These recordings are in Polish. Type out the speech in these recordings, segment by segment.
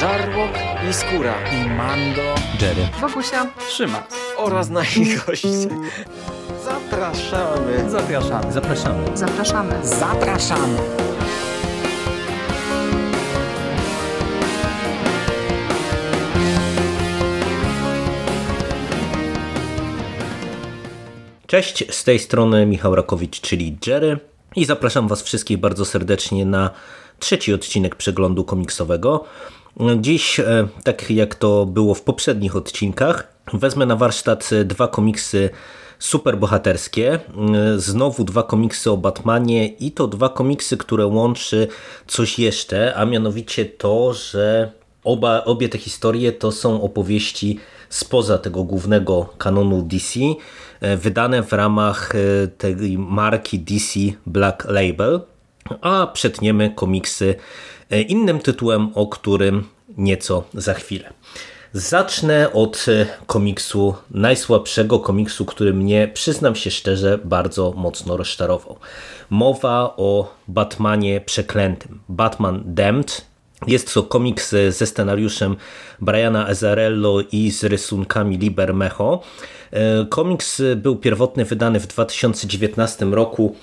Żarłok i Skóra i Mando, Jerry, Wokusia, Trzyma oraz nasi goście. Zapraszamy. Zapraszamy. Zapraszamy. zapraszamy. Zapraszamy. Cześć, z tej strony Michał Rakowicz, czyli Jerry i zapraszam Was wszystkich bardzo serdecznie na trzeci odcinek przeglądu komiksowego. Dziś, e, tak jak to było w poprzednich odcinkach, wezmę na warsztat dwa komiksy superbohaterskie, e, znowu dwa komiksy o Batmanie i to dwa komiksy, które łączy coś jeszcze, a mianowicie to, że oba, obie te historie to są opowieści spoza tego głównego kanonu DC, e, wydane w ramach tej marki DC Black Label, a przetniemy komiksy innym tytułem, o którym nieco za chwilę. Zacznę od komiksu, najsłabszego komiksu, który mnie, przyznam się szczerze, bardzo mocno rozczarował. Mowa o Batmanie przeklętym. Batman Damned, jest to komiks ze scenariuszem Briana Azzarello i z rysunkami Liber Mecho. Komiks był pierwotnie wydany w 2019 roku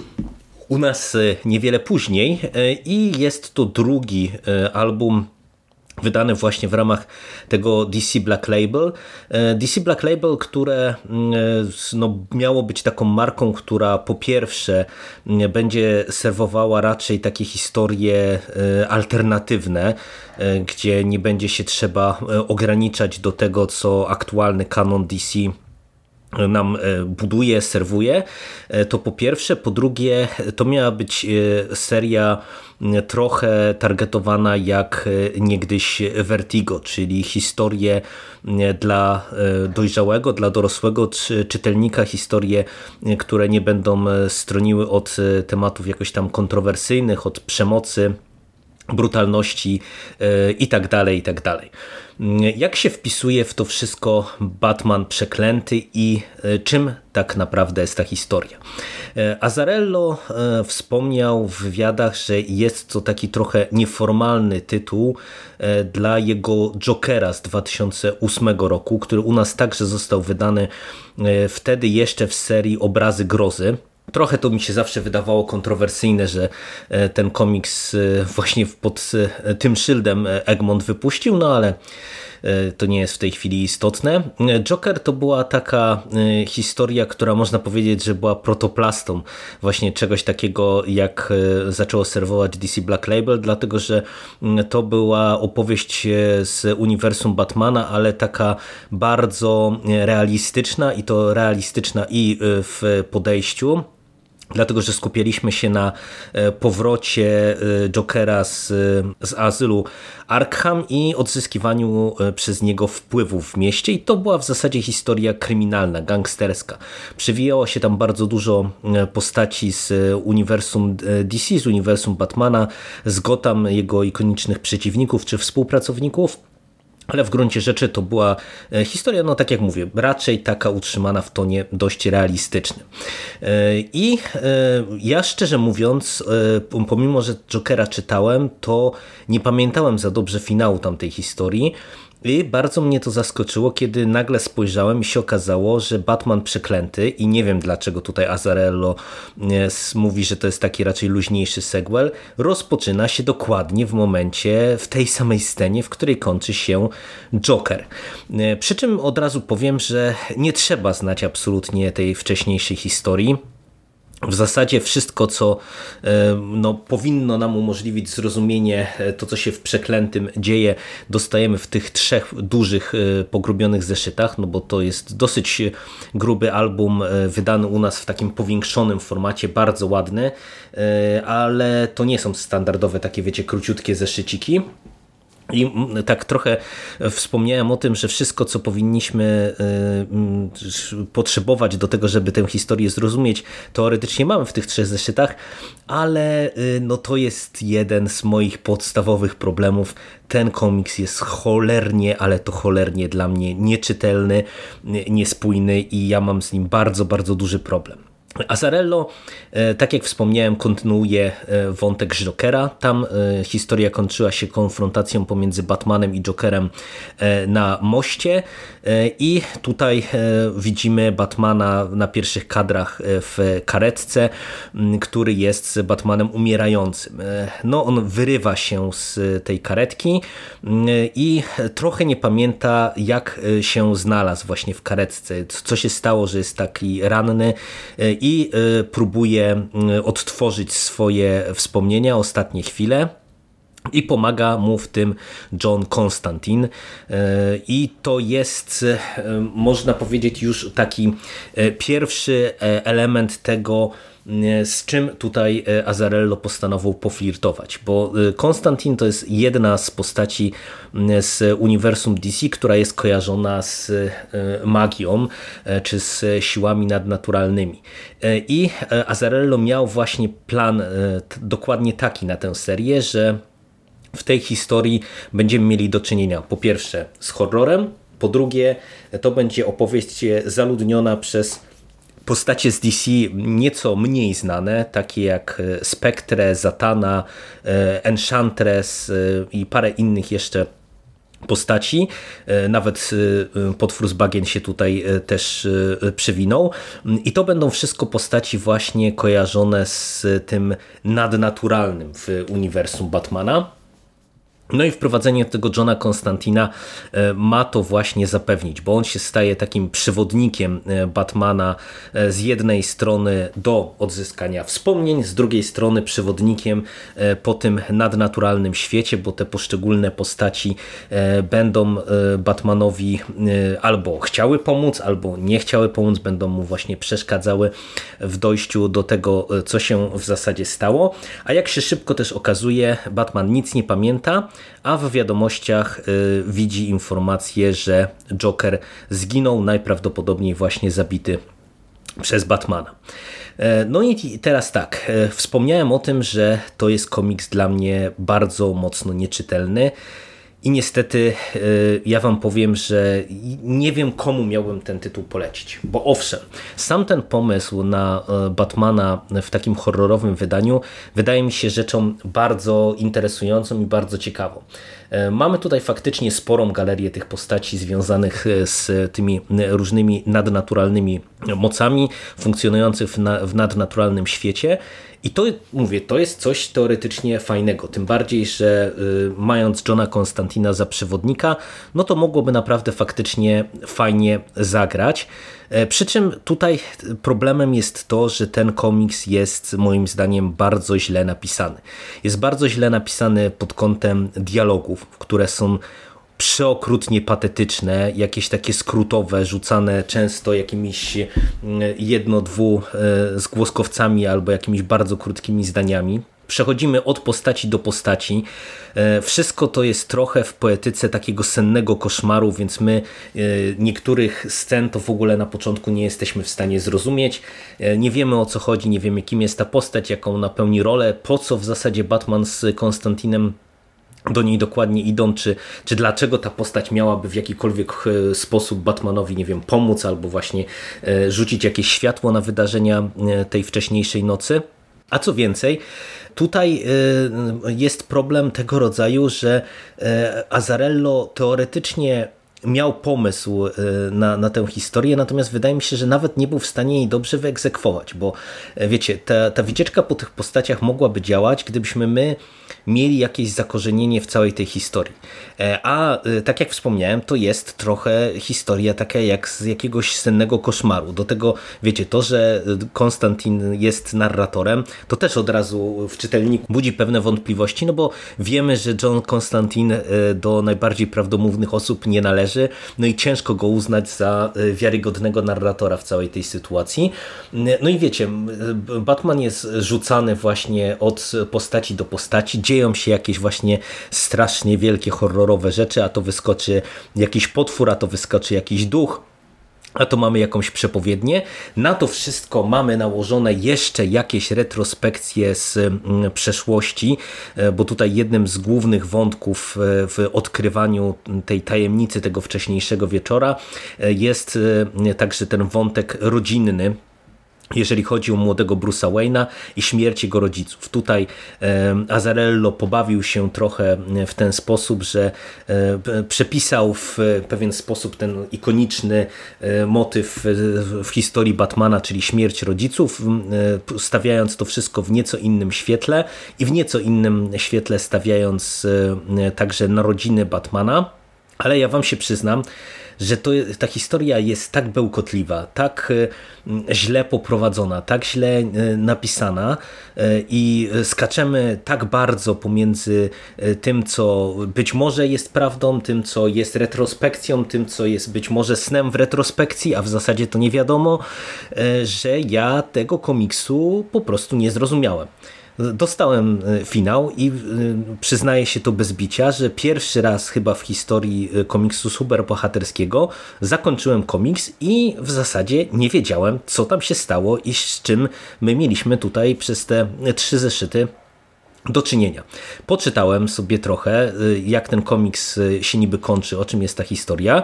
u nas niewiele później i jest to drugi album wydany właśnie w ramach tego DC Black Label. DC Black Label, które no, miało być taką marką, która po pierwsze będzie serwowała raczej takie historie alternatywne, gdzie nie będzie się trzeba ograniczać do tego, co aktualny kanon DC nam buduje, serwuje, to po pierwsze. Po drugie, to miała być seria trochę targetowana jak niegdyś Vertigo, czyli historie dla dojrzałego, dla dorosłego czytelnika, historie, które nie będą stroniły od tematów jakoś tam kontrowersyjnych, od przemocy, brutalności i tak dalej, i tak dalej. Jak się wpisuje w to wszystko Batman przeklęty i czym tak naprawdę jest ta historia? Azarello wspomniał w wywiadach, że jest to taki trochę nieformalny tytuł dla jego Jokera z 2008 roku, który u nas także został wydany wtedy jeszcze w serii Obrazy Grozy. Trochę to mi się zawsze wydawało kontrowersyjne, że ten komiks właśnie pod tym szyldem Egmont wypuścił, no ale to nie jest w tej chwili istotne. Joker to była taka historia, która można powiedzieć, że była protoplastą właśnie czegoś takiego, jak zaczęło serwować DC Black Label, dlatego że to była opowieść z uniwersum Batmana, ale taka bardzo realistyczna i to realistyczna i w podejściu, dlatego że skupialiśmy się na powrocie Jokera z, z azylu Arkham i odzyskiwaniu przez niego wpływów w mieście i to była w zasadzie historia kryminalna, gangsterska. Przywijało się tam bardzo dużo postaci z uniwersum DC, z uniwersum Batmana, z Gotham, jego ikonicznych przeciwników czy współpracowników, ale w gruncie rzeczy to była historia, no tak jak mówię, raczej taka utrzymana w tonie dość realistycznym. I ja szczerze mówiąc, pomimo, że Jokera czytałem, to nie pamiętałem za dobrze finału tamtej historii, i bardzo mnie to zaskoczyło, kiedy nagle spojrzałem i się okazało, że Batman przeklęty i nie wiem dlaczego tutaj Azarello mówi, że to jest taki raczej luźniejszy sequel, rozpoczyna się dokładnie w momencie, w tej samej scenie, w której kończy się Joker. Przy czym od razu powiem, że nie trzeba znać absolutnie tej wcześniejszej historii, w zasadzie wszystko, co no, powinno nam umożliwić zrozumienie to, co się w Przeklętym dzieje, dostajemy w tych trzech dużych, pogrubionych zeszytach, no bo to jest dosyć gruby album, wydany u nas w takim powiększonym formacie, bardzo ładny, ale to nie są standardowe takie, wiecie, króciutkie zeszyciki. I tak trochę wspomniałem o tym, że wszystko, co powinniśmy potrzebować do tego, żeby tę historię zrozumieć, teoretycznie mamy w tych trzech zeszytach, ale no to jest jeden z moich podstawowych problemów. Ten komiks jest cholernie, ale to cholernie dla mnie nieczytelny, niespójny i ja mam z nim bardzo, bardzo duży problem. Azarello, e, tak jak wspomniałem, kontynuuje e, wątek Jokera. Tam e, historia kończyła się konfrontacją pomiędzy Batmanem i Jokerem na moście i tutaj widzimy Batmana na pierwszych kadrach w karetce, który jest Batmanem umierającym. No, on wyrywa się z tej karetki i trochę nie pamięta, jak się znalazł właśnie w karetce, co się stało, że jest taki ranny i y, próbuje y, odtworzyć swoje wspomnienia, ostatnie chwile. I pomaga mu w tym John Constantine. Y, I to jest, można powiedzieć, już taki pierwszy element tego, z czym tutaj e, Azarello postanowił poflirtować, bo e, Konstantin to jest jedna z postaci z uniwersum DC, która jest kojarzona z e, magią czy z siłami nadnaturalnymi. I Azarello miał właśnie plan dokładnie taki na tę serię, że w tej historii będziemy mieli do czynienia po pierwsze z horrorem, po drugie to będzie opowieść zaludniona przez postacie z DC nieco mniej znane, takie jak e, Spectre, Zatana, e, Enchantress e, i parę innych jeszcze postaci. Nawet potwór z bagien się tutaj też przewinął. I to będą wszystko postaci właśnie kojarzone z tym nadnaturalnym w uniwersum Batmana. No i wprowadzenie tego Johna Konstantina e, ma to właśnie zapewnić, bo on się staje takim przewodnikiem e, Batmana e, z jednej strony do odzyskania wspomnień, z drugiej strony przewodnikiem po tym nadnaturalnym świecie, bo te poszczególne postaci będą Batmanowi albo chciały pomóc, albo nie chciały pomóc, będą mu właśnie przeszkadzały w dojściu do tego, co się w zasadzie stało. A jak się szybko też okazuje, Batman nic nie pamięta, a w wiadomościach y, widzi informację, że Joker zginął najprawdopodobniej właśnie zabity przez Batmana. E, no i teraz tak, e, wspomniałem o tym, że to jest komiks dla mnie bardzo mocno nieczytelny. I niestety e, ja wam powiem, że nie wiem komu miałbym ten tytuł polecić. Bo owszem, sam ten pomysł na e, Batmana w takim horrorowym wydaniu wydaje mi się rzeczą bardzo interesującą i bardzo ciekawą. E, mamy tutaj faktycznie sporą galerię tych postaci związanych z tymi różnymi nadnaturalnymi mocami funkcjonujących w nadnaturalnym świecie i to, mówię, to jest coś teoretycznie fajnego, tym bardziej, że y, mając Johna Konstantina za przewodnika, no to mogłoby naprawdę faktycznie fajnie zagrać. E, przy czym tutaj problemem jest to, że ten komiks jest moim zdaniem bardzo źle napisany. Jest bardzo źle napisany pod kątem dialogów, które są przeokrutnie patetyczne, jakieś takie skrótowe, rzucane często jakimiś mm, jedno-dwu e, zgłoskowcami albo jakimiś bardzo krótkimi zdaniami. Przechodzimy od postaci do postaci. E, wszystko to jest trochę w poetyce takiego sennego koszmaru, więc my e, niektórych scen to w ogóle na początku nie jesteśmy w stanie zrozumieć. Nie wiemy o co chodzi, nie wiemy kim jest ta postać, jaką napełni rolę, po co w zasadzie Batman z Konstantinem do niej dokładnie idą, czy, czy dlaczego ta postać miałaby w jakikolwiek e, sposób Batmanowi, nie wiem, pomóc albo właśnie e, rzucić jakieś światło na wydarzenia e, tej wcześniejszej nocy. A co więcej, tutaj jest problem tego rodzaju, że Azarello teoretycznie miał pomysł na, na tę historię, natomiast wydaje mi się, że nawet nie był w stanie jej dobrze wyegzekwować, bo wiecie, ta, ta wycieczka po tych postaciach mogłaby działać, gdybyśmy my mieli jakieś zakorzenienie w całej tej historii. E, a e, tak jak wspomniałem, to jest trochę historia taka jak z jakiegoś sennego koszmaru. Do tego, wiecie, to, że Konstantin jest narratorem, to też od razu w czytelniku budzi pewne wątpliwości, no bo wiemy, że John Konstantin e, do najbardziej prawdomównych osób nie należy, no i ciężko go uznać za wiarygodnego narratora w całej tej sytuacji. No i wiecie, Batman jest rzucany właśnie od postaci do postaci, dzieją się jakieś właśnie strasznie wielkie, horrorowe rzeczy, a to wyskoczy jakiś potwór, a to wyskoczy jakiś duch, a to mamy jakąś przepowiednię. Na to wszystko mamy nałożone jeszcze jakieś retrospekcje z mm, przeszłości, e, bo tutaj jednym z głównych wątków e, w odkrywaniu tej tajemnicy tego wcześniejszego wieczora e, jest także ten wątek rodzinny jeżeli chodzi o młodego Bruce'a Wayne'a i śmierć jego rodziców. Tutaj Azarello pobawił się trochę w ten sposób, że przepisał w pewien sposób ten ikoniczny motyw w historii Batmana, czyli śmierć rodziców, e, stawiając to wszystko w nieco innym świetle i w nieco innym świetle stawiając także narodziny Batmana. Ale ja wam się przyznam, że to, ta historia jest tak bełkotliwa, tak e, źle poprowadzona, tak źle e, napisana e, i skaczemy tak bardzo pomiędzy tym, co być może jest prawdą, tym, co jest retrospekcją, tym, co jest być może snem w retrospekcji, a w zasadzie to nie wiadomo, że ja tego komiksu po prostu nie zrozumiałem. Dostałem e, finał i e, przyznaję się to bez bicia, że pierwszy raz chyba w historii e, komiksu superbohaterskiego zakończyłem komiks i w zasadzie nie wiedziałem, co tam się stało i z czym my mieliśmy tutaj przez te trzy zeszyty do czynienia. Poczytałem sobie trochę, jak ten komiks się niby kończy, o czym jest ta historia.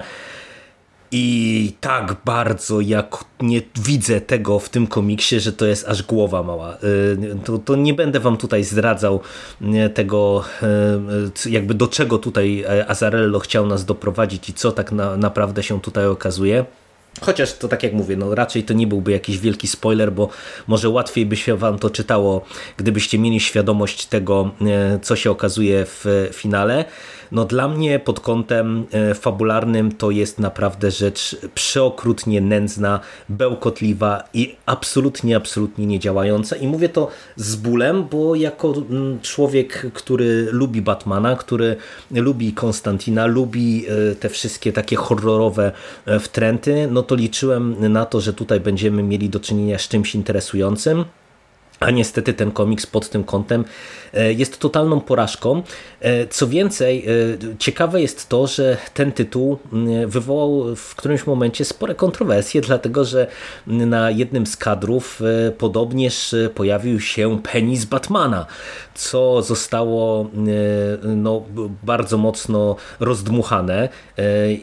I tak bardzo jak nie widzę tego w tym komiksie, że to jest aż głowa mała. Y, to, to nie będę wam tutaj zdradzał tego, y, jakby do czego tutaj e, Azarello chciał nas doprowadzić i co tak na, naprawdę się tutaj okazuje. Chociaż to tak jak mówię, no raczej to nie byłby jakiś wielki spoiler, bo może łatwiej by się wam to czytało, gdybyście mieli świadomość tego, e, co się okazuje w finale. No dla mnie pod kątem e, fabularnym to jest naprawdę rzecz przeokrutnie nędzna, bełkotliwa i absolutnie, absolutnie niedziałająca. I mówię to z bólem, bo jako mm, człowiek, który lubi Batmana, który lubi Konstantina, lubi e, te wszystkie takie horrorowe wtręty, no to liczyłem na to, że tutaj będziemy mieli do czynienia z czymś interesującym. A niestety ten komiks pod tym kątem e, jest totalną porażką. E, co więcej, e, ciekawe jest to, że ten tytuł wywołał w którymś momencie spore kontrowersje, dlatego że na jednym z kadrów podobnież pojawił się penis Batmana, co zostało no, bardzo mocno rozdmuchane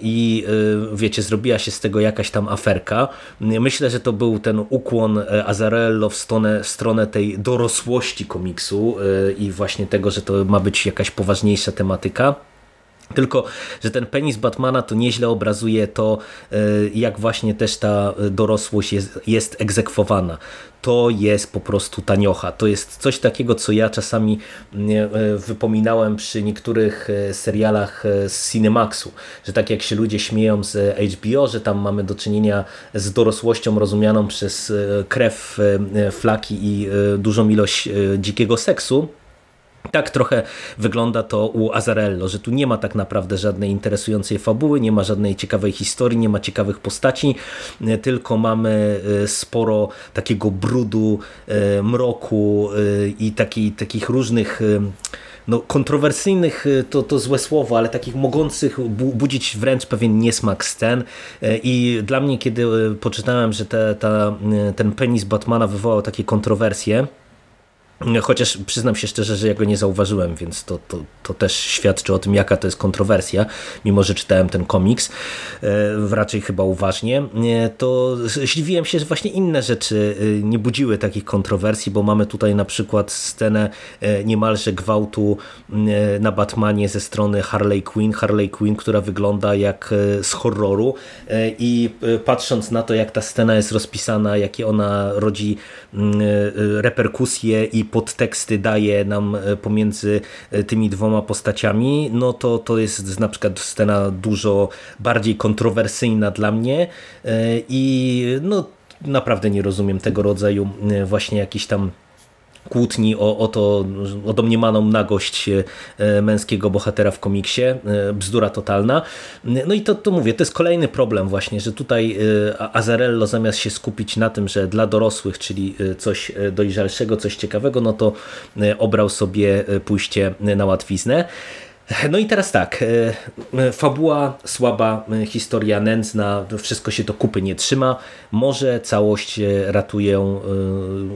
i wiecie, zrobiła się z tego jakaś tam aferka. Myślę, że to był ten ukłon Azarello w stronę, w stronę tej dorosłości komiksu i właśnie tego, że to ma być jakaś poważniejsza tematyka. Tylko, że ten penis Batmana to nieźle obrazuje to, y, jak właśnie też ta dorosłość jest, jest egzekwowana to jest po prostu taniocha. To jest coś takiego, co ja czasami e, wypominałem przy niektórych serialach z Cinemaxu, że tak jak się ludzie śmieją z HBO, że tam mamy do czynienia z dorosłością rozumianą przez krew, flaki i dużą ilość dzikiego seksu, tak trochę wygląda to u Azarello, że tu nie ma tak naprawdę żadnej interesującej fabuły, nie ma żadnej ciekawej historii, nie ma ciekawych postaci, e, tylko mamy e, sporo takiego brudu, e, mroku i taki, takich różnych no, kontrowersyjnych to, to złe słowo, ale takich mogących budzić wręcz pewien niesmak scen. I dla mnie, kiedy poczytałem, że te, ta, ten penis Batmana wywołał takie kontrowersje, Chociaż przyznam się szczerze, że ja go nie zauważyłem, więc to, to, to też świadczy o tym, jaka to jest kontrowersja, mimo że czytałem ten komiks e, raczej chyba uważnie, to zdziwiłem się, że właśnie inne rzeczy e, nie budziły takich kontrowersji, bo mamy tutaj na przykład scenę e, niemalże gwałtu na Batmanie ze strony Harley Quinn, Harley Quinn, która wygląda jak z horroru i patrząc na to, jak ta scena jest rozpisana, jakie ona rodzi reperkusje i podteksty daje nam e, pomiędzy e, tymi dwoma postaciami, no to to jest na przykład scena dużo bardziej kontrowersyjna dla mnie e, i no naprawdę nie rozumiem tego rodzaju właśnie jakichś tam kłótni o, o, to, o domniemaną nagość e, męskiego bohatera w komiksie. E, bzdura totalna. No i to, to mówię, to jest kolejny problem właśnie, że tutaj e, Azarello zamiast się skupić na tym, że dla dorosłych, czyli coś dojrzalszego, coś ciekawego, no to obrał sobie pójście na łatwiznę. No i teraz tak, fabuła słaba, historia nędzna, wszystko się do kupy nie trzyma, może całość ratują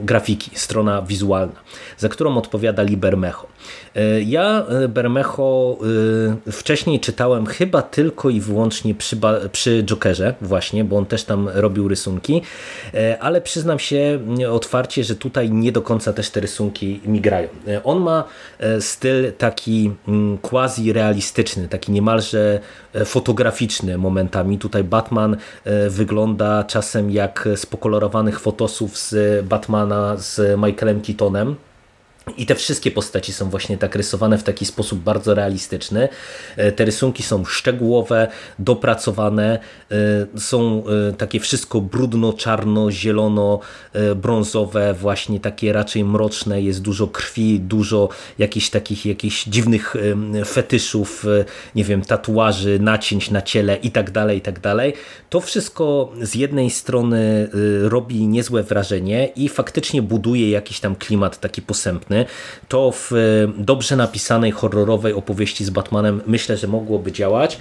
grafiki, strona wizualna, za którą odpowiada Libermecho. E, ja e, Bermejo e, wcześniej czytałem chyba tylko i wyłącznie przy, przy Jokerze właśnie, bo on też tam robił rysunki, ale przyznam się otwarcie, że tutaj nie do końca też te rysunki mi grają. On ma styl taki mm, quasi realistyczny, taki niemalże fotograficzny momentami. Tutaj Batman wygląda czasem jak z pokolorowanych fotosów z Batmana z Michaelem Keatonem i te wszystkie postaci są właśnie tak rysowane w taki sposób bardzo realistyczny. E, te rysunki są szczegółowe, dopracowane, e, są e, takie wszystko brudno, czarno, zielono, brązowe, właśnie takie raczej mroczne, jest dużo krwi, dużo jakichś takich jakichś dziwnych fetyszów, nie wiem, tatuaży, nacięć na ciele i tak dalej, i tak dalej. To wszystko z jednej strony robi niezłe wrażenie i faktycznie buduje jakiś tam klimat taki posępny, to w e, dobrze napisanej, horrorowej opowieści z Batmanem myślę, że mogłoby działać.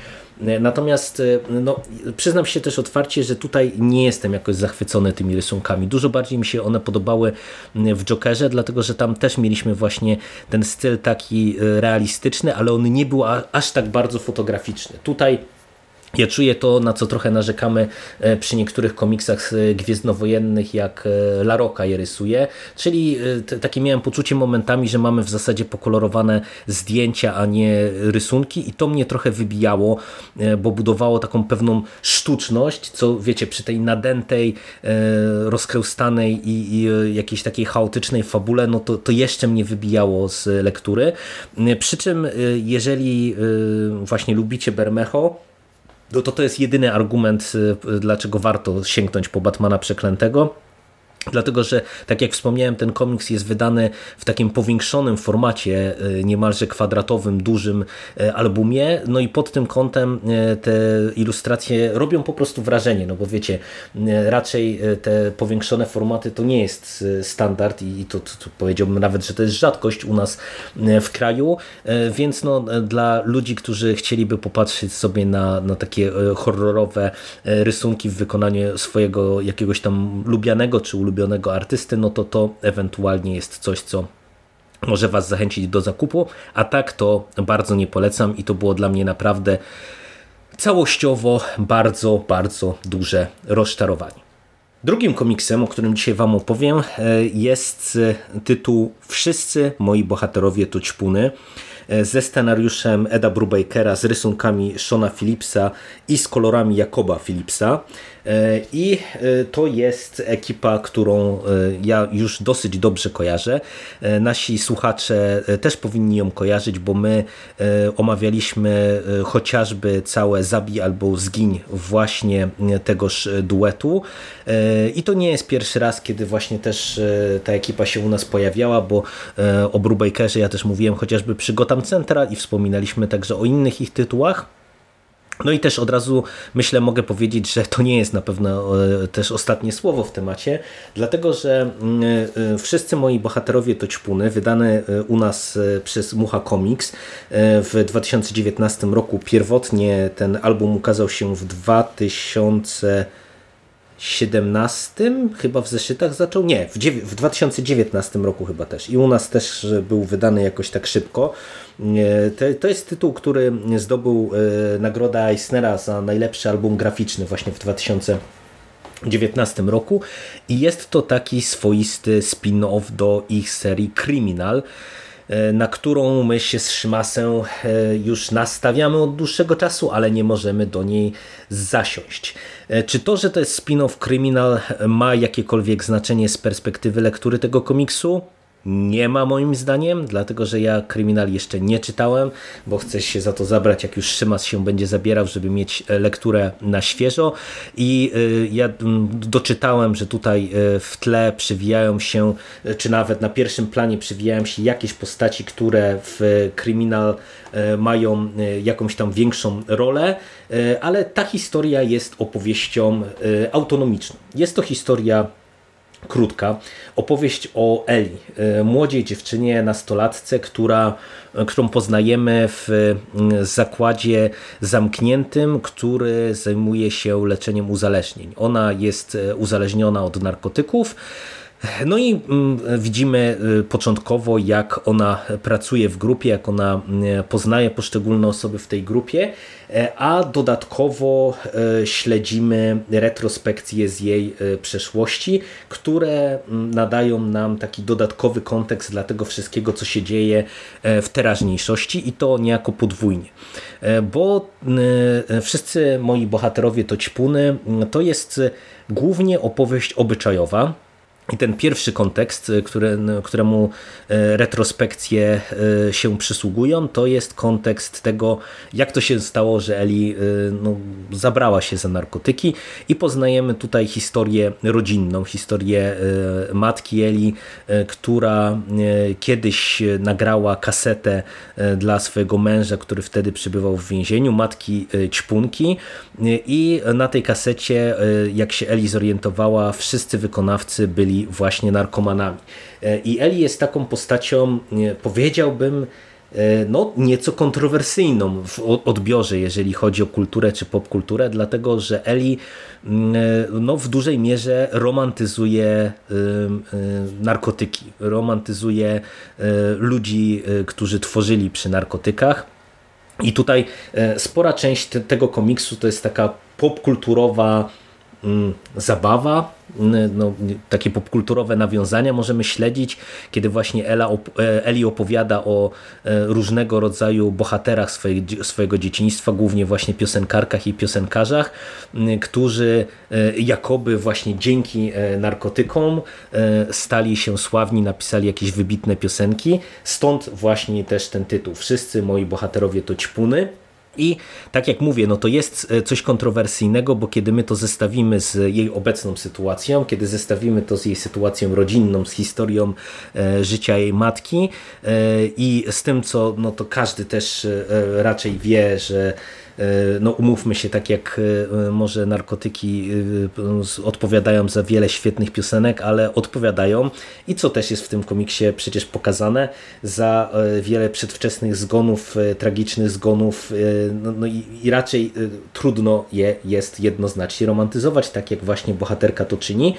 E, natomiast e, no, przyznam się też otwarcie, że tutaj nie jestem jakoś zachwycony tymi rysunkami. Dużo bardziej mi się one podobały w Jokerze, dlatego że tam też mieliśmy właśnie ten styl taki realistyczny, ale on nie był aż tak bardzo fotograficzny. Tutaj ja czuję to, na co trochę narzekamy e, przy niektórych komiksach e, gwiezdnowojennych, jak e, Laroka je rysuje, czyli takie miałem poczucie momentami, że mamy w zasadzie pokolorowane zdjęcia, a nie rysunki i to mnie trochę wybijało, bo budowało taką pewną sztuczność, co wiecie, przy tej nadętej, rozkręstanej i, i jakiejś takiej chaotycznej fabule, no to, to jeszcze mnie wybijało z lektury. Przy czym jeżeli właśnie lubicie Bermejo, to to jest jedyny argument, y, dlaczego warto sięgnąć po Batmana Przeklętego. Dlatego, że tak jak wspomniałem, ten komiks jest wydany w takim powiększonym formacie, e, niemalże kwadratowym, dużym e, albumie. No i pod tym kątem e, te ilustracje robią po prostu wrażenie, no bo wiecie, raczej te powiększone formaty to nie jest standard i to, to, to powiedziałbym nawet, że to jest rzadkość u nas w kraju, więc no, dla ludzi, którzy chcieliby popatrzeć sobie na, na takie horrorowe rysunki w wykonaniu swojego jakiegoś tam lubianego czy ulubionego ulubionego artysty, no to to ewentualnie jest coś, co może Was zachęcić do zakupu, a tak to bardzo nie polecam i to było dla mnie naprawdę całościowo bardzo, bardzo duże rozczarowanie. Drugim komiksem, o którym dzisiaj Wam opowiem, e, jest e, tytuł Wszyscy moi bohaterowie to ćpuny e, ze scenariuszem Eda Brubakera, z rysunkami Shona Phillipsa i z kolorami Jakoba Phillipsa. E, I e, to jest ekipa, którą e, ja już dosyć dobrze kojarzę. Nasi słuchacze też powinni ją kojarzyć, bo my omawialiśmy chociażby całe Zabi albo Zgiń właśnie tegoż duetu. I to nie jest pierwszy raz, kiedy właśnie też ta ekipa się u nas pojawiała, bo o Brubakerze ja też mówiłem chociażby przy Gotham Central i wspominaliśmy także o innych ich tytułach. No i też od razu myślę, mogę powiedzieć, że to nie jest na pewno e, też ostatnie słowo w temacie, dlatego że mm, e, wszyscy moi bohaterowie to ćpuny, wydane e, u nas przez Mucha Comics w 2019 roku. Pierwotnie ten album ukazał się w 2000 17 chyba w zeszytach zaczął, nie, w, w 2019 roku chyba też i u nas też był wydany jakoś tak szybko. To, to jest tytuł, który zdobył e, nagrodę Eisnera za najlepszy album graficzny właśnie w 2019 roku i jest to taki swoisty spin-off do ich serii Criminal, E, na którą my się z Szymasem e, już nastawiamy od dłuższego czasu, ale nie możemy do niej zasiąść. E, czy to, że to jest spin-off Criminal ma jakiekolwiek znaczenie z perspektywy lektury tego komiksu? Nie ma moim zdaniem, dlatego że ja Kryminal jeszcze nie czytałem, bo chcę się za to zabrać, jak już Szymas się będzie zabierał, żeby mieć e, lekturę na świeżo i e, ja doczytałem, że tutaj e, w tle przywijają się, czy nawet na pierwszym planie przywijają się jakieś postaci, które w Kryminal mają jakąś tam większą rolę, ale ta historia jest opowieścią autonomiczną. Jest to historia krótka. Opowieść o Eli, młodziej dziewczynie, nastolatce, która, którą poznajemy w zakładzie zamkniętym, który zajmuje się leczeniem uzależnień. Ona jest uzależniona od narkotyków, no i mm, widzimy y, początkowo, jak ona pracuje w grupie, jak ona y, poznaje poszczególne osoby w tej grupie, e, a dodatkowo e, śledzimy retrospekcje z jej e, przeszłości, które mm, nadają nam taki dodatkowy kontekst dla tego wszystkiego, co się dzieje w teraźniejszości i to niejako podwójnie. Bo wszyscy moi bohaterowie to ćpuny, to jest głównie opowieść obyczajowa, i ten pierwszy kontekst, y, który, któremu y, retrospekcje y, się przysługują, to jest kontekst tego, jak to się stało, że Eli no, zabrała się za narkotyki. I poznajemy tutaj historię rodzinną, historię matki Eli, która kiedyś nagrała kasetę dla swojego męża, który wtedy przebywał w więzieniu, matki Ćpunki. I na tej kasecie, jak się Eli zorientowała, wszyscy wykonawcy byli byli właśnie narkomanami. E, I Eli jest taką postacią, powiedziałbym, e, no, nieco kontrowersyjną w odbiorze, jeżeli chodzi o kulturę czy popkulturę, dlatego że Eli mm, e, no, w dużej mierze romantyzuje narkotyki, romantyzuje ludzi, którzy tworzyli przy narkotykach. I tutaj spora część tego komiksu to jest taka popkulturowa mm, zabawa, no, takie popkulturowe nawiązania możemy śledzić, kiedy właśnie Ela, e, Eli opowiada o e, różnego rodzaju bohaterach swojego dzieciństwa, głównie właśnie piosenkarkach i piosenkarzach, którzy e, jakoby właśnie dzięki narkotykom stali się sławni, napisali jakieś wybitne piosenki. Stąd właśnie też ten tytuł. Wszyscy moi bohaterowie to ćpuny. I tak jak mówię, no to jest e, coś kontrowersyjnego, bo kiedy my to zestawimy z jej obecną sytuacją, kiedy zestawimy to z jej sytuacją rodzinną, z historią e, życia jej matki e, i z tym, co no to każdy też raczej wie, że no umówmy się, tak jak e, może narkotyki e, odpowiadają za wiele świetnych piosenek, ale odpowiadają i co też jest w tym komiksie przecież pokazane, za wiele przedwczesnych zgonów, tragicznych zgonów no, no i, i, raczej trudno je jest jednoznacznie romantyzować, tak jak właśnie bohaterka to czyni.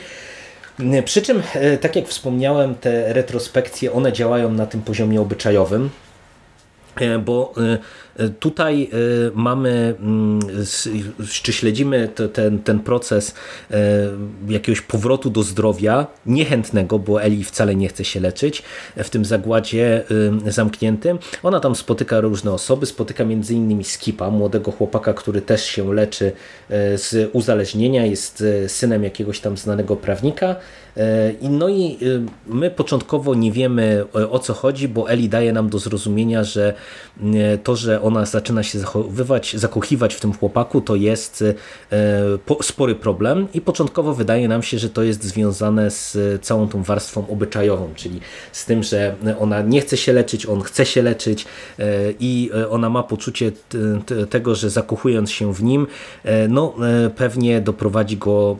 Przy czym, tak jak wspomniałem, te retrospekcje, one działają na tym poziomie obyczajowym, bo Tutaj y, mamy, mm, czy śledzimy ten, ten proces y, jakiegoś powrotu do zdrowia, niechętnego, bo Eli wcale nie chce się leczyć w tym zagładzie y, zamkniętym. Ona tam spotyka różne osoby, spotyka między innymi Skipa, młodego chłopaka, który też się leczy z uzależnienia, jest synem jakiegoś tam znanego prawnika. No i my początkowo nie wiemy o co chodzi, bo Eli daje nam do zrozumienia, że to, że ona zaczyna się zachowywać, zakochiwać w tym chłopaku, to jest e, spory problem i początkowo wydaje nam się, że to jest związane z całą tą warstwą obyczajową, czyli z tym, że ona nie chce się leczyć, on chce się leczyć e, i e, ona ma poczucie tego, że zakochując się w nim, no pewnie doprowadzi go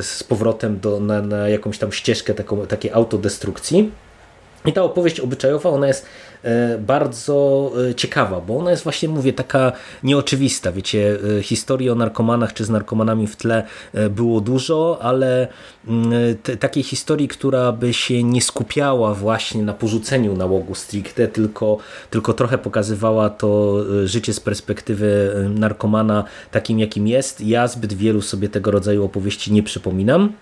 z powrotem do, na, na jakąś tam ścieżkę taką, takiej autodestrukcji. I ta opowieść obyczajowa, ona jest e, bardzo e, ciekawa, bo ona jest właśnie, mówię, taka nieoczywista. Wiecie, e, historii o narkomanach czy z narkomanami w tle było dużo, ale mm, takiej historii, która by się nie skupiała właśnie na porzuceniu nałogu stricte, tylko, tylko trochę pokazywała to życie z perspektywy narkomana takim, jakim jest. Ja zbyt wielu sobie tego rodzaju opowieści nie przypominam.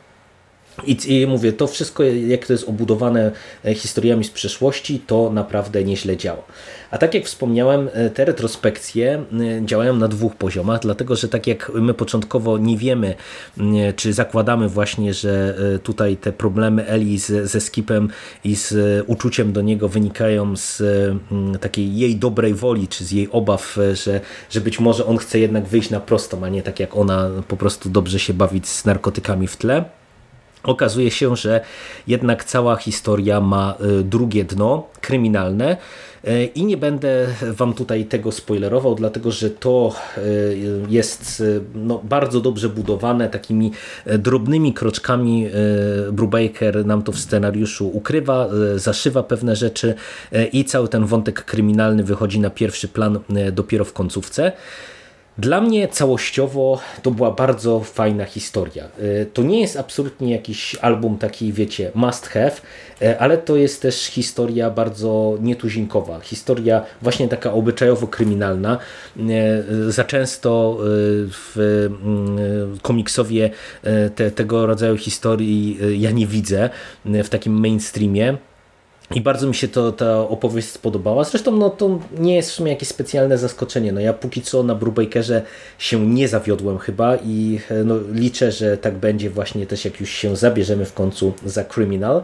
I, I, mówię, to wszystko, jak to jest obudowane e, historiami z przeszłości, to naprawdę nieźle działa. A tak jak wspomniałem, e, te retrospekcje e, działają na dwóch poziomach, dlatego że tak jak my początkowo nie wiemy, czy zakładamy właśnie, że tutaj te problemy Eli z, ze Skipem i z uczuciem do niego wynikają z takiej jej dobrej woli, czy z jej obaw, że, że być może on chce jednak wyjść na prostą, a nie tak jak ona po prostu dobrze się bawić z narkotykami w tle Okazuje się, że jednak cała historia ma drugie dno kryminalne i nie będę wam tutaj tego spoilerował, dlatego że to jest no, bardzo dobrze budowane, takimi drobnymi kroczkami Brubaker nam to w scenariuszu ukrywa, zaszywa pewne rzeczy i cały ten wątek kryminalny wychodzi na pierwszy plan dopiero w końcówce. Dla mnie całościowo to była bardzo fajna historia. Y, to nie jest absolutnie jakiś album taki, wiecie, must have, y, ale to jest też historia bardzo nietuzinkowa. Historia właśnie taka obyczajowo-kryminalna. Y, za często w mm, komiksowie te, tego rodzaju historii ja nie widzę w takim mainstreamie. I bardzo mi się to, ta opowieść spodobała. Zresztą no, to nie jest w sumie jakieś specjalne zaskoczenie. No, ja póki co na Brubakerze się nie zawiodłem chyba i no, liczę, że tak będzie właśnie też jak już się zabierzemy w końcu za Criminal.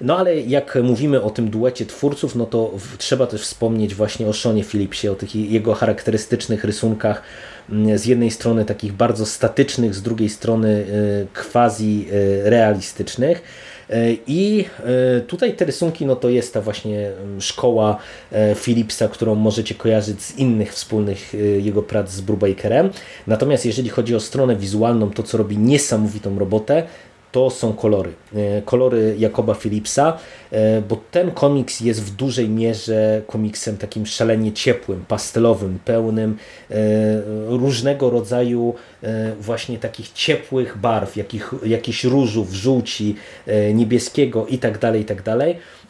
No ale jak mówimy o tym duecie twórców, no to trzeba też wspomnieć właśnie o Seanie Phillipsie, o tych jego charakterystycznych rysunkach z jednej strony takich bardzo statycznych, z drugiej strony y, quasi y, realistycznych. E, I e, tutaj te rysunki, no to jest ta właśnie szkoła e, Philipsa, którą możecie kojarzyć z innych wspólnych jego prac z Brubakerem. Natomiast jeżeli chodzi o stronę wizualną, to co robi niesamowitą robotę, to są kolory. E, kolory Jakoba Philipsa, e, bo ten komiks jest w dużej mierze komiksem takim szalenie ciepłym, pastelowym, pełnym e, różnego rodzaju właśnie takich ciepłych barw, jakich, jakichś różów, żółci, niebieskiego i tak dalej, i tak.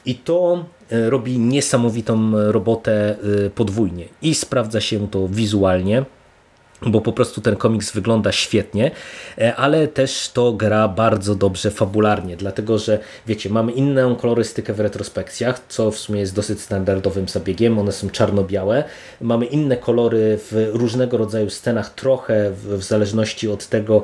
I to robi niesamowitą robotę podwójnie i sprawdza się to wizualnie bo po prostu ten komiks wygląda świetnie, e, ale też to gra bardzo dobrze fabularnie, dlatego że wiecie, mamy inną kolorystykę w retrospekcjach, co w sumie jest dosyć standardowym zabiegiem, one są czarno-białe, mamy inne kolory w różnego rodzaju scenach, trochę w, zależności od tego,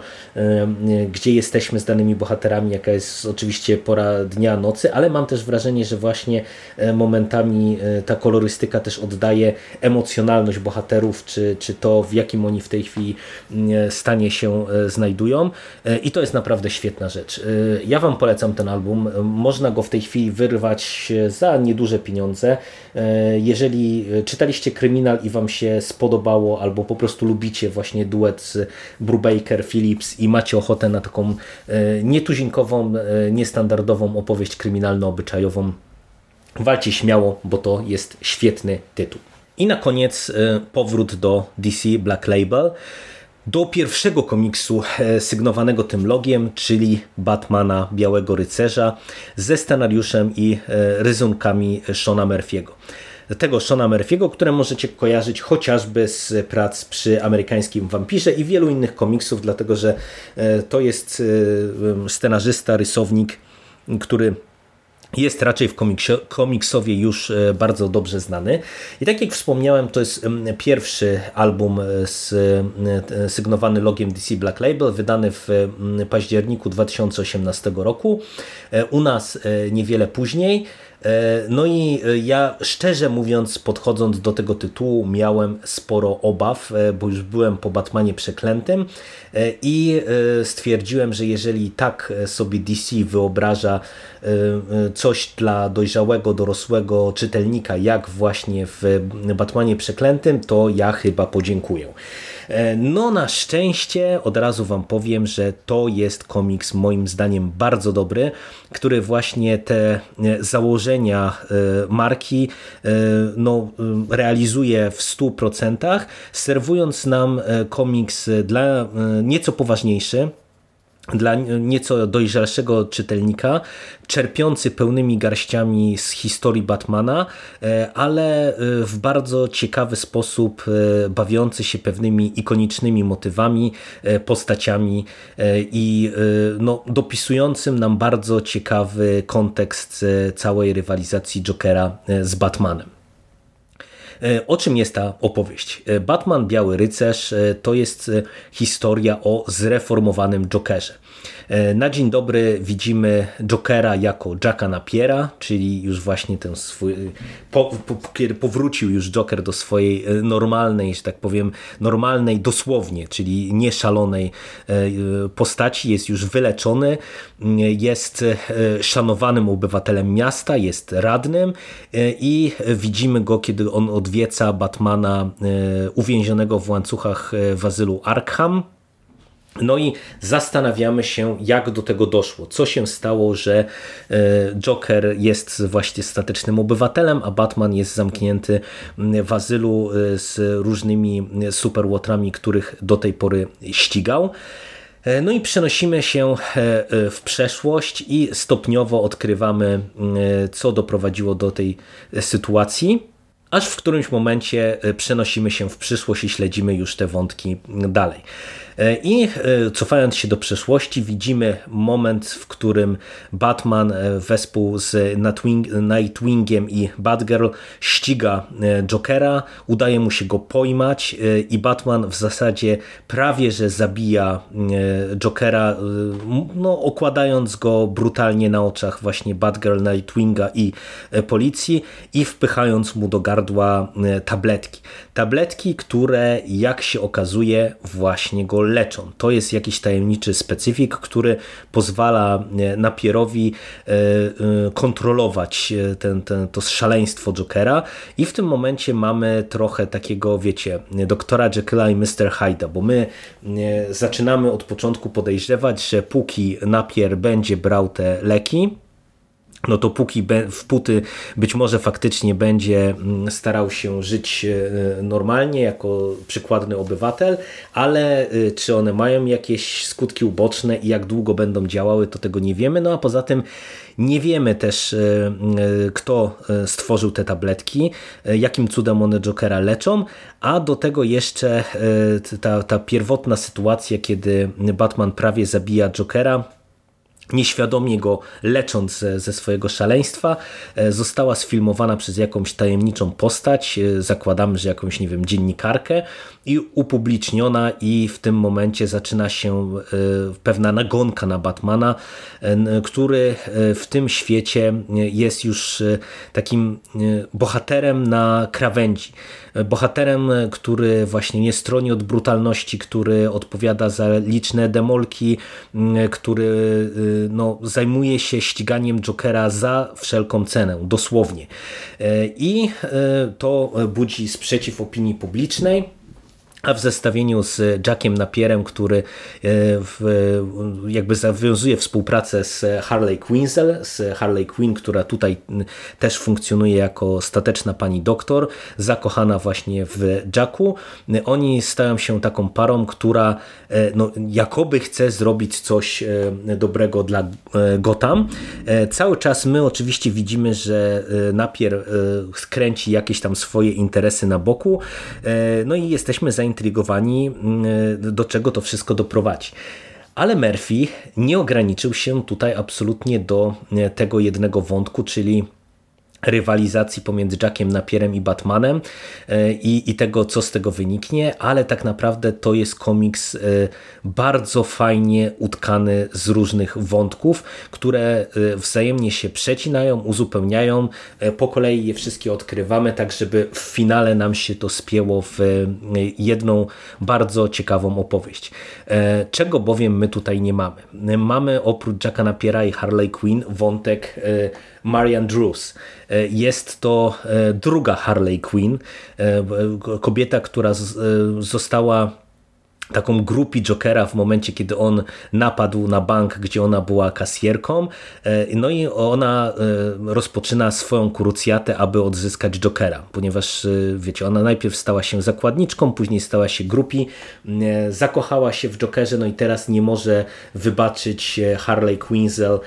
gdzie jesteśmy z danymi bohaterami, jaka jest oczywiście pora dnia, nocy, ale mam też wrażenie, że właśnie e, momentami e, ta kolorystyka też oddaje emocjonalność bohaterów, czy, czy to w jakim oni w tej chwili mm, stanie się e, znajdują e, i to jest naprawdę świetna rzecz. E, ja Wam polecam ten album, można go w tej chwili wyrwać za nieduże pieniądze. Jeżeli czytaliście Kryminal i Wam się spodobało albo po prostu lubicie właśnie duet z Brubaker, Phillips i macie ochotę na taką nietuzinkową, niestandardową opowieść kryminalno-obyczajową, walcie śmiało, bo to jest świetny tytuł. I na koniec e, powrót do DC Black Label, do pierwszego komiksu e, sygnowanego tym logiem, czyli Batmana Białego Rycerza ze scenariuszem i e, rysunkami Shona Murphy'ego. Tego Shona Murphy'ego, które możecie kojarzyć chociażby z prac przy amerykańskim wampirze i wielu innych komiksów, dlatego że to jest scenarzysta, rysownik, który jest raczej w komiksowie już e, bardzo dobrze znany. I tak jak wspomniałem, to jest pierwszy album e, e, sygnowany logiem DC Black Label, wydany w październiku 2018 roku. U nas niewiele później. No i ja szczerze mówiąc, podchodząc do tego tytułu, miałem sporo obaw, bo już byłem po Batmanie przeklętym i stwierdziłem, że jeżeli tak sobie DC wyobraża coś dla dojrzałego, dorosłego czytelnika, jak właśnie w Batmanie przeklętym, to ja chyba podziękuję. E, no na szczęście od razu Wam powiem, że to jest komiks moim zdaniem bardzo dobry, który właśnie te e, założenia e, marki no, realizuje w 100%, serwując nam komiks dla nieco poważniejszy, dla nieco dojrzalszego czytelnika, czerpiący pełnymi garściami z historii Batmana, e, ale e, w bardzo ciekawy sposób e, bawiący się pewnymi ikonicznymi motywami, postaciami i no, dopisującym nam bardzo ciekawy kontekst całej rywalizacji Jokera z Batmanem. O czym jest ta opowieść? Batman Biały Rycerz to jest historia o zreformowanym Jokerze. E, na dzień dobry widzimy Jokera jako Jacka Napiera, czyli już właśnie ten swój, po, po, kiedy powrócił już Joker do swojej e, normalnej, że tak powiem, normalnej dosłownie, czyli nieszalonej e, postaci, jest już wyleczony, jest szanowanym obywatelem miasta, jest radnym i widzimy go, kiedy on odwiedza Batmana uwięzionego w łańcuchach w azylu Arkham, no i zastanawiamy się, jak do tego doszło. Co się stało, że e, Joker jest właśnie statycznym obywatelem, a Batman jest zamknięty w azylu e, z różnymi superłotrami, których do tej pory ścigał. E, no i przenosimy się w przeszłość i stopniowo odkrywamy, co doprowadziło do tej sytuacji aż w którymś momencie przenosimy się w przyszłość i śledzimy już te wątki dalej. E, I e, cofając się do przeszłości, widzimy moment, w którym Batman e, wespół z Nightwingiem i Batgirl ściga Jokera, udaje mu się go pojmać i Batman w zasadzie prawie że zabija Jokera, no, okładając go brutalnie na oczach właśnie Batgirl, Nightwinga i policji i wpychając mu do gardła tabletki. Tabletki, które jak się okazuje właśnie go leczą. To jest jakiś tajemniczy specyfik, który pozwala e, napierowi e, e, kontrolować ten, ten, to szaleństwo Jokera i w tym momencie mamy trochę takiego, wiecie, doktora Jekylla i Mr. Hyde'a, bo my zaczynamy od początku podejrzewać, że póki napier będzie brał te leki, no to póki w puty być może faktycznie będzie mm, starał się żyć e, normalnie jako przykładny obywatel, ale e, czy one mają jakieś skutki uboczne i jak długo będą działały, to tego nie wiemy. No a poza tym nie wiemy też, e, kto stworzył te tabletki, jakim cudem one Jokera leczą, a do tego jeszcze ta, ta pierwotna sytuacja, kiedy Batman prawie zabija Jokera, nieświadomie go lecząc ze swojego szaleństwa, e, została sfilmowana przez jakąś tajemniczą postać, e, zakładamy, że jakąś, nie wiem, dziennikarkę i upubliczniona i w tym momencie zaczyna się e, pewna nagonka na Batmana, który w tym świecie jest już takim bohaterem na krawędzi bohaterem, który właśnie nie stroni od brutalności, który odpowiada za liczne demolki, mm, który y, no, zajmuje się ściganiem Jokera za wszelką cenę, dosłownie. E, I e, to budzi sprzeciw opinii publicznej. A w zestawieniu z Jackiem Napierem, który e, w, jakby zawiązuje współpracę z Harley Quinzel, z Harley Quinn, która tutaj też funkcjonuje jako stateczna pani doktor, zakochana właśnie w Jacku. Oni stają się taką parą, która e, no, jakoby chce zrobić coś e, dobrego dla Gotham. Cały czas my oczywiście widzimy, że Napier kręci jakieś tam swoje interesy na boku, no i jesteśmy zainteresowani zaintrygowani, mm, do czego to wszystko doprowadzi. Ale Murphy nie ograniczył się tutaj absolutnie do tego jednego wątku, czyli rywalizacji pomiędzy Jackiem Napierem i Batmanem e, i, i tego, co z tego wyniknie, ale tak naprawdę to jest komiks e, bardzo fajnie utkany z różnych wątków, które e, wzajemnie się przecinają, uzupełniają, po kolei je wszystkie odkrywamy, tak żeby w finale nam się to spięło w jedną bardzo ciekawą opowieść. Czego bowiem my tutaj nie mamy? Mamy oprócz Jacka Napiera i Harley Quinn wątek Marian Drews. E, jest to e, druga Harley Quinn, e, kobieta, która została taką grupi Jokera w momencie, kiedy on napadł na bank, gdzie ona była kasjerką. E, no i ona e, rozpoczyna swoją krucjatę, aby odzyskać Jokera, ponieważ e, wiecie, ona najpierw stała się zakładniczką, później stała się grupi, zakochała się w Jokerze, no i teraz nie może wybaczyć Harley Quinzel,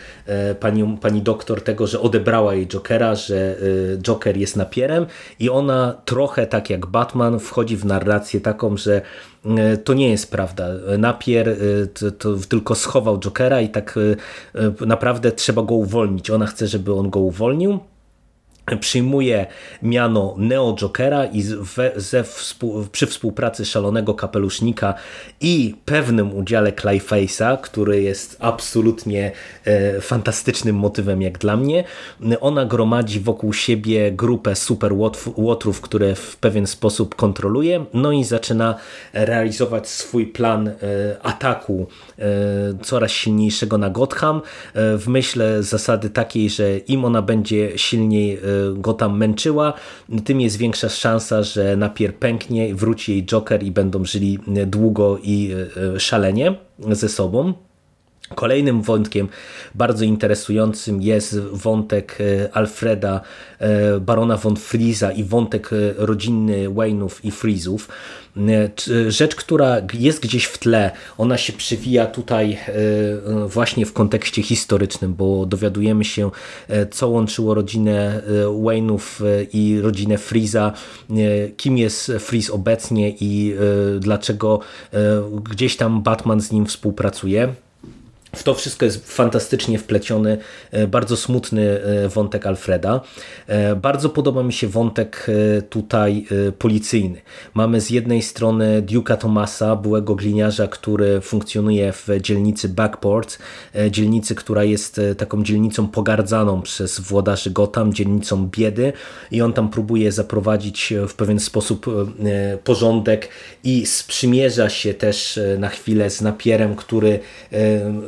pani, pani doktor, tego, że odebrała jej Jokera, że Joker jest napierem i ona trochę tak jak Batman wchodzi w narrację taką, że to nie jest prawda. Napier e, to, to, tylko schował Jokera i tak e, naprawdę trzeba go uwolnić. Ona chce, żeby on go uwolnił. Przyjmuje miano Neo Jokera i we, ze współ, przy współpracy szalonego kapelusznika i pewnym udziale Clayface'a, który jest absolutnie e, fantastycznym motywem jak dla mnie, ona gromadzi wokół siebie grupę super łotrów, które w pewien sposób kontroluje, no i zaczyna realizować swój plan e, ataku e, coraz silniejszego na Gotham e, w myśle zasady takiej, że im ona będzie silniej e, go tam męczyła, tym jest większa szansa, że napier pęknie, wróci jej Joker i będą żyli długo i e, szalenie ze sobą. Kolejnym wątkiem bardzo interesującym jest wątek e, Alfreda, e, barona von Friza i wątek rodzinny Wayne'ów i Frizów. Rzecz, która jest gdzieś w tle, ona się przewija tutaj właśnie w kontekście historycznym, bo dowiadujemy się, co łączyło rodzinę Wayne'ów i rodzinę Friza, kim jest Friz obecnie i dlaczego gdzieś tam Batman z nim współpracuje. W to wszystko jest fantastycznie wpleciony, e, bardzo smutny e, wątek Alfreda. E, bardzo podoba mi się wątek tutaj policyjny. Mamy z jednej strony Duke'a Thomasa, byłego gliniarza, który funkcjonuje w dzielnicy Backport, dzielnicy, która jest taką dzielnicą pogardzaną przez włodarzy Gotham, dzielnicą biedy i on tam próbuje zaprowadzić w pewien sposób porządek i sprzymierza się też na chwilę z napierem, który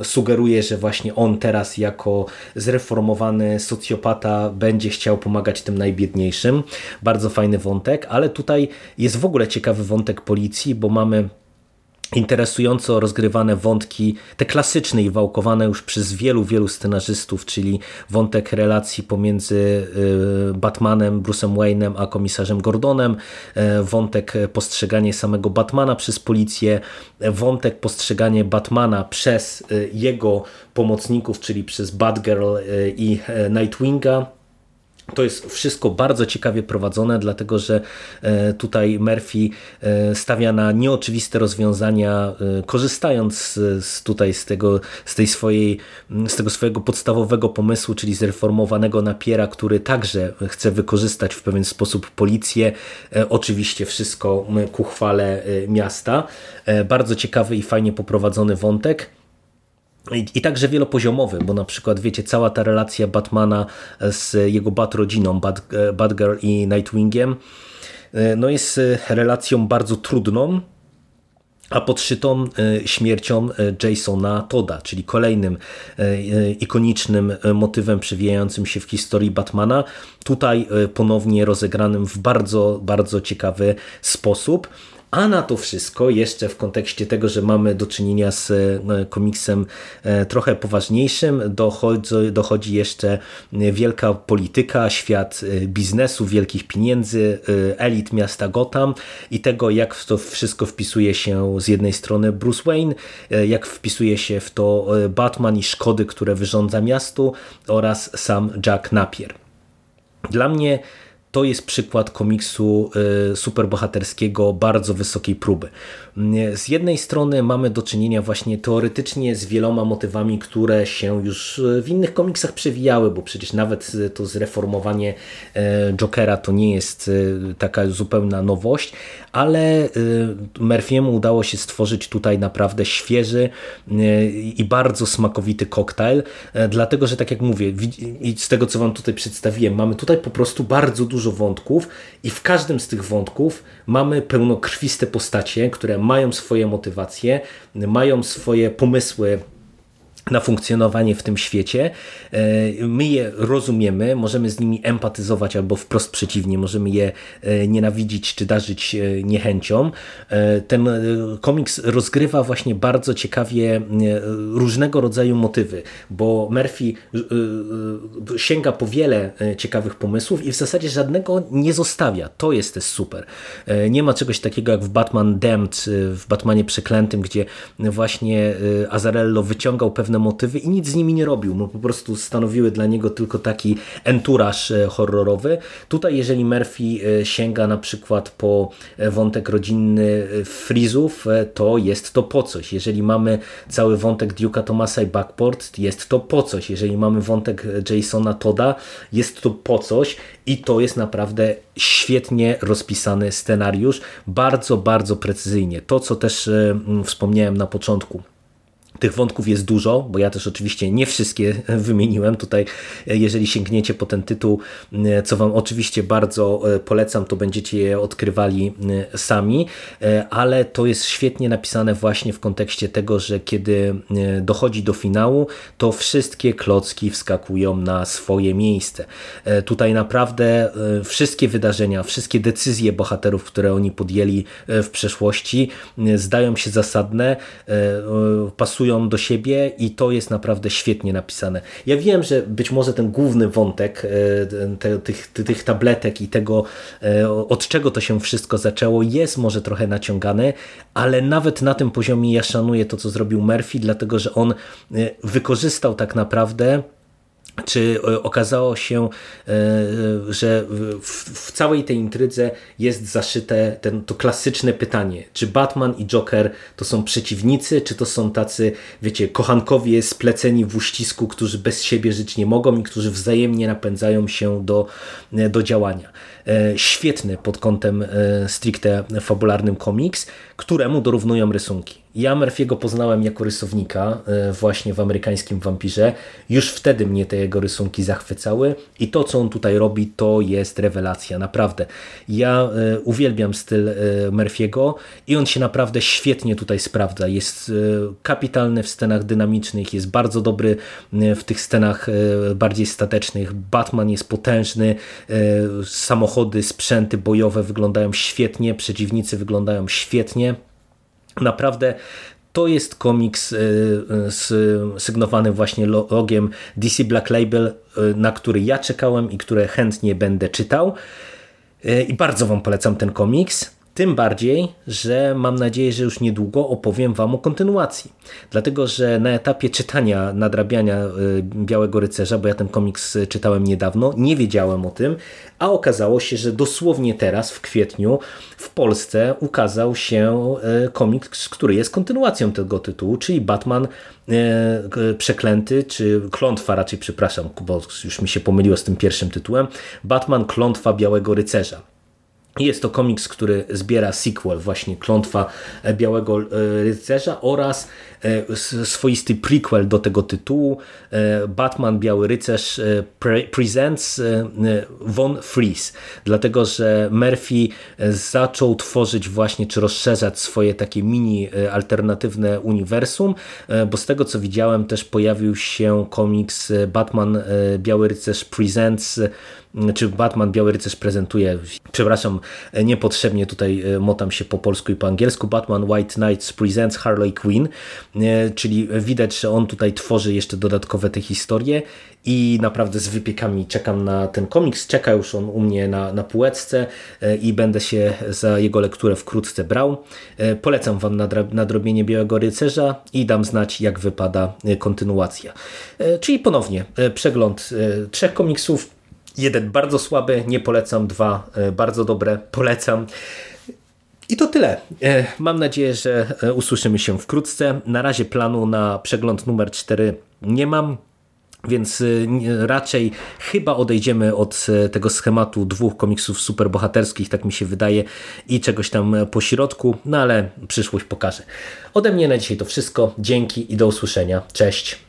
sugeruje, że właśnie on teraz jako zreformowany socjopata będzie chciał pomagać tym najbiedniejszym. Bardzo fajny wątek, ale tutaj jest w ogóle ciekawy wątek policji, bo mamy interesująco rozgrywane wątki, te klasyczne i wałkowane już przez wielu, wielu scenarzystów, czyli wątek relacji pomiędzy y, Batmanem, Bruce'em Wayne'em, a komisarzem Gordonem, y, wątek postrzeganie samego Batmana przez policję, wątek postrzeganie Batmana przez y, jego pomocników, czyli przez Batgirl i Nightwinga, to jest wszystko bardzo ciekawie prowadzone, dlatego że e, tutaj Murphy e, stawia na nieoczywiste rozwiązania, e, korzystając z, tutaj z tego, z tej swojej, z tego swojego podstawowego pomysłu, czyli zreformowanego napiera, który także chce wykorzystać w pewien sposób policję. Oczywiście wszystko ku chwale miasta. Bardzo ciekawy i fajnie poprowadzony wątek. I, I, także wielopoziomowy, bo na przykład wiecie, cała ta relacja Batmana z jego Bat-rodziną, Bat, e, Batgirl i Nightwingiem, e, no jest e, relacją bardzo trudną, a podszytą śmiercią Jasona Toda, czyli kolejnym ikonicznym motywem przewijającym się w historii Batmana, tutaj ponownie rozegranym w bardzo, bardzo ciekawy sposób. A na to wszystko, jeszcze w kontekście tego, że mamy do czynienia z e, komiksem e, trochę poważniejszym, dochodzi, dochodzi jeszcze wielka polityka, świat e, biznesu, wielkich pieniędzy, elit miasta Gotham i tego, jak to wszystko wpisuje się z jednej strony Bruce Wayne, jak wpisuje się w to Batman i szkody, które wyrządza miastu oraz sam Jack Napier. Dla mnie to jest przykład komiksu y, superbohaterskiego bardzo wysokiej próby. Z jednej strony mamy do czynienia właśnie teoretycznie z wieloma motywami, które się już w innych komiksach przewijały, bo przecież nawet to zreformowanie Jokera to nie jest taka zupełna nowość, ale Murphy'emu udało się stworzyć tutaj naprawdę świeży i bardzo smakowity koktajl, dlatego że tak jak mówię z tego co wam tutaj przedstawiłem, mamy tutaj po prostu bardzo dużo wątków i w każdym z tych wątków mamy pełnokrwiste postacie, które mają swoje motywacje, mają swoje pomysły na funkcjonowanie w tym świecie. E, my je rozumiemy, możemy z nimi empatyzować albo wprost przeciwnie, możemy je e, nienawidzić czy darzyć e, niechęcią. Ten komiks rozgrywa właśnie bardzo ciekawie różnego rodzaju motywy, bo Murphy sięga po wiele ciekawych pomysłów i w zasadzie żadnego nie zostawia. To jest też super. Nie ma czegoś takiego jak w Batman Damned, w Batmanie Przeklętym, gdzie właśnie Azarello wyciągał pewne pewne motywy i nic z nimi nie robił. No, po prostu stanowiły dla niego tylko taki enturaż horrorowy. Tutaj jeżeli Murphy sięga na przykład po wątek rodzinny Frizów, to jest to po coś. Jeżeli mamy cały wątek Duke'a Thomasa i Backport, jest to po coś. Jeżeli mamy wątek Jasona Toda, jest to po coś i to jest naprawdę świetnie rozpisany scenariusz, bardzo, bardzo precyzyjnie. To, co też e, wspomniałem na początku. Tych wątków jest dużo, bo ja też oczywiście nie wszystkie wymieniłem. Tutaj, e, jeżeli sięgniecie po ten tytuł, e, co Wam oczywiście bardzo e, polecam, to będziecie je odkrywali sami, ale to jest świetnie napisane właśnie w kontekście tego, że kiedy dochodzi do finału, to wszystkie klocki wskakują na swoje miejsce. Tutaj naprawdę wszystkie wydarzenia, wszystkie decyzje bohaterów, które oni podjęli w przeszłości, zdają się zasadne, pasują pasują do siebie i to jest naprawdę świetnie napisane. Ja wiem, że być może ten główny wątek e, te, tych, tych tabletek i tego, e, od czego to się wszystko zaczęło, jest może trochę naciągany, ale nawet na tym poziomie ja szanuję to, co zrobił Murphy, dlatego że on e, wykorzystał tak naprawdę czy e, okazało się, e, że w, całej tej intrydze jest zaszyte ten, to klasyczne pytanie, czy Batman i Joker to są przeciwnicy, czy to są tacy, wiecie, kochankowie spleceni w uścisku, którzy bez siebie żyć nie mogą i którzy wzajemnie napędzają się do, e, do działania. Świetny pod kątem stricte fabularnym komiks, któremu dorównują rysunki. Ja Murphy'ego poznałem jako rysownika e, właśnie w amerykańskim wampirze. Już wtedy mnie te jego rysunki zachwycały i to, co on tutaj robi, to jest rewelacja, naprawdę. Ja e, uwielbiam styl e, Murphy'ego i on się naprawdę świetnie tutaj sprawdza. Jest kapitalny w scenach dynamicznych, jest bardzo dobry w tych scenach bardziej statecznych. Batman jest potężny, samochody, sprzęty bojowe wyglądają świetnie, przeciwnicy wyglądają świetnie. Naprawdę to jest komiks e, e, sygnowany właśnie logiem DC Black Label, e, na który ja czekałem i które chętnie będę czytał. I bardzo Wam polecam ten komiks. Tym bardziej, że mam nadzieję, że już niedługo opowiem Wam o kontynuacji. Dlatego, że na etapie czytania, nadrabiania y, Białego Rycerza, bo ja ten komiks czytałem niedawno, nie wiedziałem o tym, a okazało się, że dosłownie teraz, w kwietniu, w Polsce ukazał się y, komiks, który jest kontynuacją tego tytułu, czyli Batman y, Przeklęty, czy Klątwa raczej, przepraszam, bo już mi się pomyliło z tym pierwszym tytułem, Batman Klątwa Białego Rycerza. Jest to komiks, który zbiera sequel, właśnie Klątwa Białego e, Rycerza oraz e, swoisty prequel do tego tytułu e, Batman Biały Rycerz Presents Von Freeze. Dlatego, że Murphy zaczął tworzyć właśnie, czy rozszerzać swoje takie mini alternatywne uniwersum, bo z tego co widziałem też pojawił się komiks Batman Biały Rycerz Presents czy Batman Biały Rycerz prezentuje, przepraszam, niepotrzebnie tutaj e, motam się po polsku i po angielsku, Batman White Knights Presents Harley Quinn, e, czyli widać, że on tutaj tworzy jeszcze dodatkowe te historie i naprawdę z wypiekami czekam na ten komiks, czeka już on u mnie na, na półeczce e, i będę się za jego lekturę wkrótce brał. Polecam Wam nadrobienie Białego Rycerza i dam znać jak wypada kontynuacja. Czyli ponownie przegląd trzech komiksów, Jeden bardzo słaby, nie polecam. Dwa e, bardzo dobre, polecam. I to tyle. E, mam nadzieję, że e, usłyszymy się wkrótce. Na razie planu na przegląd numer 4 nie mam. Więc raczej chyba odejdziemy od tego schematu dwóch komiksów superbohaterskich, tak mi się wydaje, i czegoś tam po środku, no ale przyszłość pokaże. Ode mnie na dzisiaj to wszystko. Dzięki i do usłyszenia. Cześć.